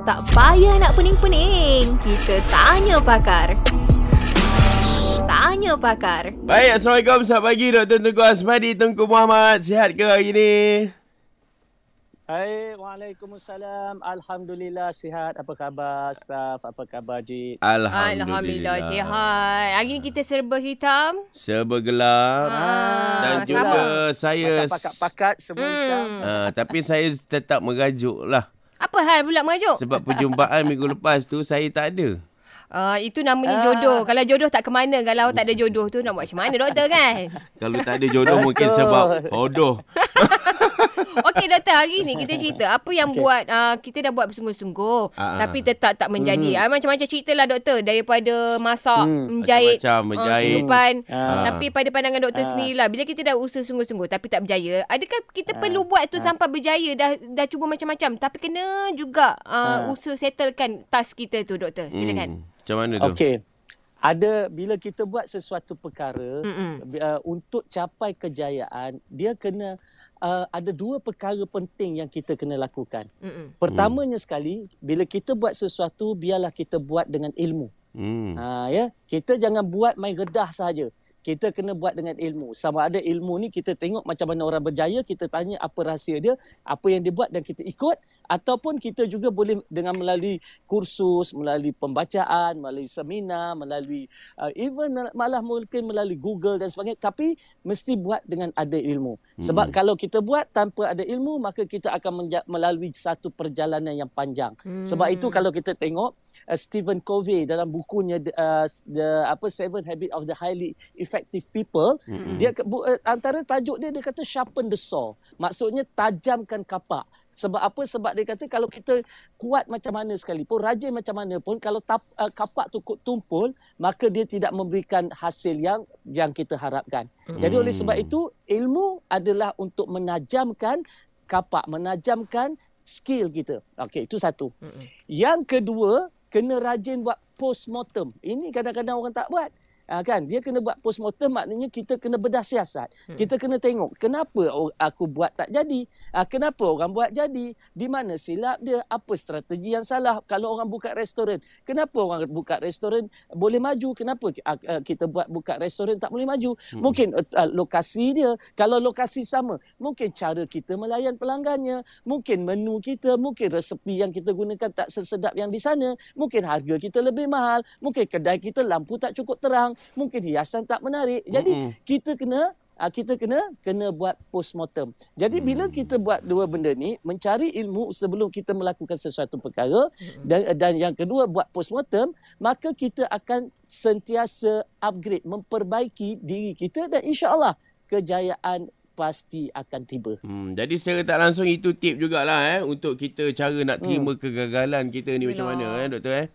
Tak payah nak pening-pening. Kita tanya pakar. Tanya pakar. Baik, Assalamualaikum. Selamat pagi Dr. Tengku Asmadi, Tengku Muhammad. Sihat ke hari ni? Hai, Waalaikumsalam. Alhamdulillah sihat. Apa khabar Saf? Apa khabar Jid? Alhamdulillah. Alhamdulillah sihat. Hari ni kita serba hitam. Serba gelap. Ah, Dan sama. juga saya... Macam pakat-pakat semua Hmm. hitam. Uh, tapi saya tetap merajuk lah. Apa hal pula mengajuk? Sebab perjumpaan minggu lepas tu saya tak ada. Uh, itu namanya Ah. jodoh. Kalau jodoh tak ke mana. Kalau tak ada jodoh tu nak buat macam mana doktor kan? Kalau tak ada jodoh mungkin sebab hodoh. Okey doktor, hari ni kita cerita apa yang Okey. buat uh, kita dah buat bersungguh-sungguh ah. tapi tetap tak menjadi. Ah macam-macam ceritalah doktor daripada masak, Hmm. menjahit, Macam-macam, ah, menjahit. kehidupan. Ah. Tapi pada pandangan doktor Ah. sendirilah bila kita dah usaha sungguh-sungguh tapi tak berjaya, adakah kita Ah. perlu buat tu sampai berjaya dah dah cuba macam-macam tapi kena juga uh, Ah. usaha settlekan task kita tu doktor. Silakan. Hmm. Macam mana tu? Okey. Ada bila kita buat sesuatu perkara Mm-mm. uh, untuk capai kejayaan, dia kena uh, ada dua perkara penting yang kita kena lakukan. Mm-mm. Pertamanya sekali, bila kita buat sesuatu, biarlah kita buat dengan ilmu. Hmm. Ha ya, kita jangan buat main redah saja. Kita kena buat dengan ilmu. Sama ada ilmu ni kita tengok macam mana orang berjaya, kita tanya apa rahsia dia, apa yang dia buat dan kita ikut ataupun kita juga boleh dengan melalui kursus, melalui pembacaan, melalui seminar, melalui uh, even mal- malah mungkin melalui Google dan sebagainya tapi mesti buat dengan ada ilmu. Sebab Mm-mm. kalau kita buat tanpa ada ilmu maka kita akan menja- melalui satu perjalanan yang panjang. Sebab itu kalau kita tengok uh, Stephen Covey dalam bukunya uh, the apa Seven Habits of the Highly Effective People, Mm-mm. dia bu, uh, antara tajuk dia dia kata sharpen the saw. Maksudnya tajamkan kapak. Sebab apa? Sebab dia kata kalau kita kuat macam mana sekalipun, rajin macam mana pun, kalau tap, uh, kapak tu tumpul, maka dia tidak memberikan hasil yang yang kita harapkan. Jadi oleh sebab itu, ilmu adalah untuk menajamkan kapak, menajamkan skill kita. Okey, itu satu. Mm-mm. Yang kedua, kena rajin buat postmortem. Ini kadang-kadang orang tak buat. Ha, kan dia kena buat postmortem maknanya kita kena bedah siasat. Hmm. Kita kena tengok kenapa aku buat tak jadi? Ha, kenapa orang buat jadi? Di mana silap dia? Apa strategi yang salah? Kalau orang buka restoran, kenapa orang buka restoran boleh maju? Kenapa uh, uh, kita buat buka restoran tak boleh maju? Hmm. Mungkin uh, uh, lokasi dia. Kalau lokasi sama, mungkin cara kita melayan pelanggannya, mungkin menu kita, mungkin resepi yang kita gunakan tak sesedap yang di sana, mungkin harga kita lebih mahal, mungkin kedai kita lampu tak cukup terang, mungkin hiasan tak menarik. Jadi Mm-mm. kita kena ah, kita kena kena buat postmortem. Jadi bila Hmm. kita buat dua benda ni, mencari ilmu sebelum kita melakukan sesuatu perkara dan dan yang kedua buat postmortem, maka kita akan sentiasa upgrade, memperbaiki diri kita dan insya-Allah kejayaan pasti akan tiba. Hmm, jadi secara tak langsung itu tip jugalah eh untuk kita cara nak terima kegagalan kita ni macam mana eh doktor eh?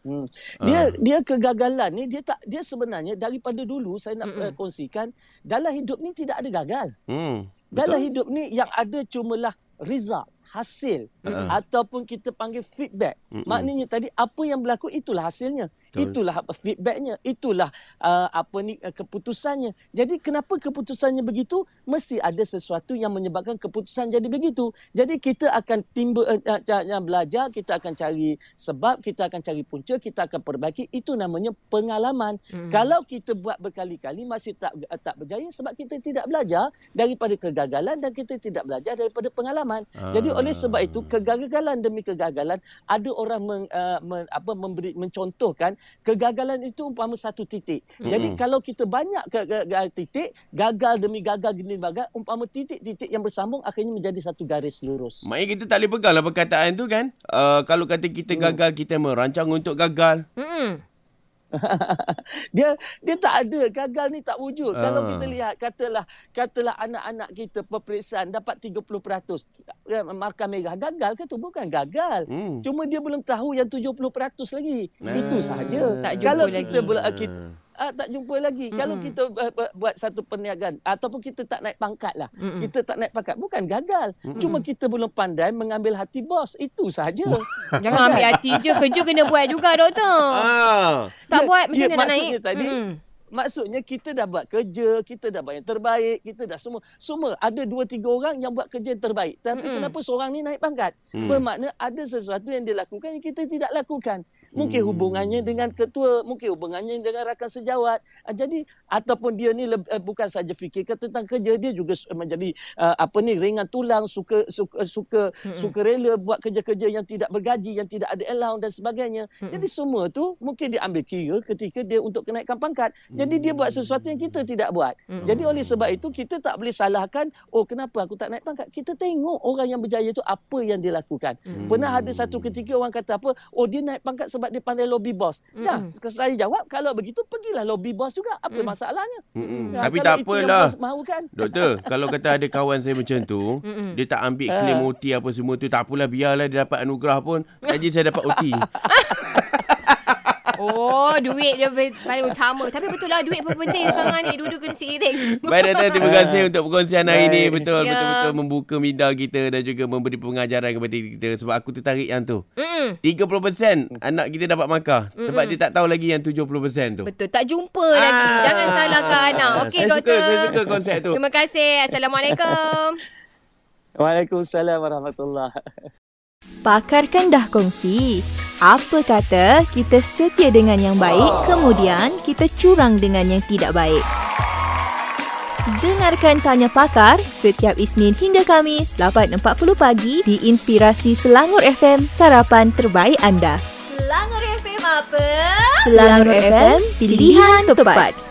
Hmm. Dia dia kegagalan ni dia tak dia sebenarnya daripada dulu saya nak Mm-mm. uh, kongsikan dalam hidup ni tidak ada gagal. Hmm. Dalam hidup ni yang ada cumalah result, hasil Uh-uh. ataupun kita panggil feedback. Mm-mm. Maknanya tadi apa yang berlaku itulah hasilnya. Betul. Itulah apa feedbacknya, itulah uh, apa ni uh, keputusannya. Jadi kenapa keputusannya begitu? Mesti ada sesuatu yang menyebabkan keputusan jadi begitu. Jadi kita akan timba uh, uh, uh, belajar, kita akan cari sebab, kita akan cari punca, kita akan perbaiki. Itu namanya pengalaman. Mm. Kalau kita buat berkali-kali masih tak uh, tak berjaya sebab kita tidak belajar daripada kegagalan dan kita tidak belajar daripada pengalaman. Jadi oleh sebab itu kegagalan demi kegagalan ada orang meng, uh, men, apa memberi mencontohkan kegagalan itu umpama satu titik. Jadi Mm-mm. kalau kita banyak ke, ke, ke, titik gagal demi gagal demi gagal umpama titik-titik yang bersambung akhirnya menjadi satu garis lurus. Maknanya kita tak boleh pegang lah perkataan tu kan. Uh, kalau kata kita Hmm. gagal, kita merancang untuk gagal. Mm-mm. dia dia tak ada gagal ni tak wujud. Ah. Kalau kita lihat katalah katalah anak-anak kita peperiksaan dapat 30% eh, markah merah gagal ke tu bukan gagal. Hmm. Cuma dia belum tahu yang 70% lagi. Ah. Itu sahaja. Tak jumpa Kalau lagi. kita bela, kita ah, tak jumpa lagi. Mm-mm. Kalau kita uh, bu- buat satu perniagaan ataupun kita tak naik pangkat lah. Mm-mm. Kita tak naik pangkat bukan gagal. Cuma kita belum pandai mengambil hati bos. Itu sahaja. Jangan ambil hati je. Kerja kena buat juga doktor. Ah. Tak Ya, buat macam ya, mana nak naik? maksudnya tadi, Mm-mm. Maksudnya kita dah buat kerja, kita dah buat yang terbaik, kita dah semua. Semua ada dua tiga orang yang buat kerja yang terbaik. Tapi Mm-mm. kenapa seorang ni naik pangkat? Hmm. Bermakna ada sesuatu yang dia lakukan yang kita tidak lakukan. Mungkin Hmm. hubungannya dengan ketua, mungkin hubungannya dengan rakan sejawat. Ah, Jadi ataupun dia ni eh, bukan saja fikirkan tentang kerja, dia juga menjadi uh, apa ni ringan tulang, suka suka suka, Mm-mm. suka rela buat kerja-kerja yang tidak bergaji, yang tidak ada allowance dan sebagainya. Jadi semua tu mungkin dia ambil kira ketika dia untuk kenaikan pangkat. Jadi dia buat sesuatu yang kita tidak buat. Mm-mm. Jadi oleh sebab itu kita tak boleh salahkan, oh kenapa aku tak naik pangkat? Kita tengok orang yang berjaya tu apa yang dia lakukan. Mm. Pernah ada satu ketika orang kata apa, oh dia naik pangkat sebab dia pandai lobby bos. Dah, Mm-mm. saya jawab kalau begitu pergilah lobby bos juga. Apa Mm. masalahnya? Mm-mm. Ya, Tapi kalau tak itu apalah. mahu kan. Doktor, kalau kata ada kawan saya macam tu, Mm-mm. dia tak ambil Ah. claim OT apa semua tu, tak apalah biarlah dia dapat anugerah pun. Gaji saya dapat OT. Oh, duit dia paling utama. Tapi betul lah, duit pun penting sekarang ni. Dua-dua kena seiring. Baik doktor, terima kasih untuk perkongsian hari ini. Baik. Betul, Ya. betul-betul membuka minda kita dan juga memberi pengajaran kepada kita. Sebab aku tertarik yang tu. Mm. 30% anak kita dapat markah. Sebab dia tak tahu lagi yang 70% tu. Betul, tak jumpa lagi. Ah. Jangan salahkan anak. Okey, saya doktor. Suka, saya suka konsep tu. Terima kasih. Assalamualaikum. Waalaikumsalam warahmatullahi Pakar kan dah kongsi. Apa kata kita setia dengan yang baik, kemudian kita curang dengan yang tidak baik. Dengarkan Tanya Pakar setiap Isnin hingga Kamis 8.40 pagi di Inspirasi Selangor FM, sarapan terbaik anda. Selangor FM apa? Selangor FM, pilihan tepat.